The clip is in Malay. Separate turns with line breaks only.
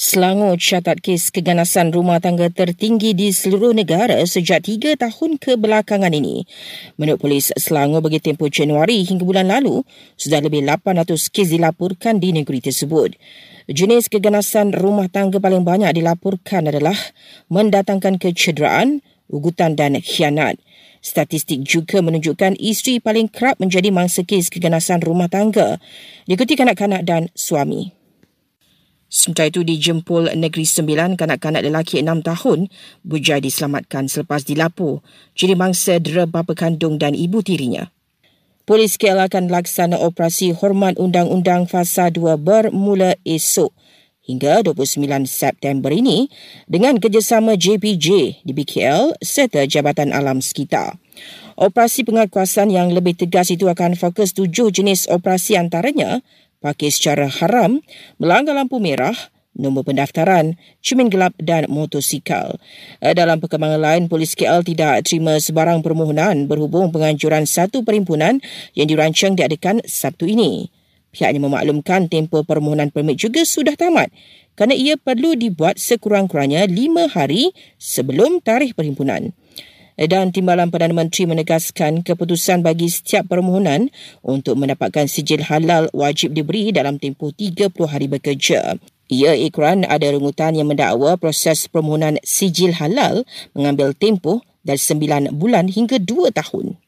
Selangor catat kes keganasan rumah tangga tertinggi di seluruh negara sejak tiga tahun kebelakangan ini. Menurut polis Selangor bagi tempoh Januari hingga bulan lalu, sudah lebih 800 kes dilaporkan di negeri tersebut. Jenis keganasan rumah tangga paling banyak dilaporkan adalah mendatangkan kecederaan, ugutan dan khianat. Statistik juga menunjukkan isteri paling kerap menjadi mangsa kes keganasan rumah tangga, diikuti kanak-kanak dan suami. Sementara itu di Jempol Negeri Sembilan, kanak-kanak lelaki enam tahun berjaya diselamatkan selepas dilapor jadi mangsa dera bapa kandung dan ibu tirinya. Polis KL akan laksana operasi hormat undang-undang fasa 2 bermula esok hingga 29 September ini dengan kerjasama JPJ di BKL serta Jabatan Alam Sekitar. Operasi penguatkuasaan yang lebih tegas itu akan fokus tujuh jenis operasi antaranya parkir secara haram, melanggar lampu merah, nombor pendaftaran, cermin gelap dan motosikal. Eh, dalam perkembangan lain, polis KL tidak terima sebarang permohonan berhubung penganjuran satu perhimpunan yang dirancang diadakan Sabtu ini. Pihaknya memaklumkan tempoh permohonan permit juga sudah tamat kerana ia perlu dibuat sekurang-kurangnya lima hari sebelum tarikh perhimpunan dan Timbalan Perdana Menteri menegaskan keputusan bagi setiap permohonan untuk mendapatkan sijil halal wajib diberi dalam tempoh 30 hari bekerja. Ia ikran ada rungutan yang mendakwa proses permohonan sijil halal mengambil tempoh dari 9 bulan hingga 2 tahun.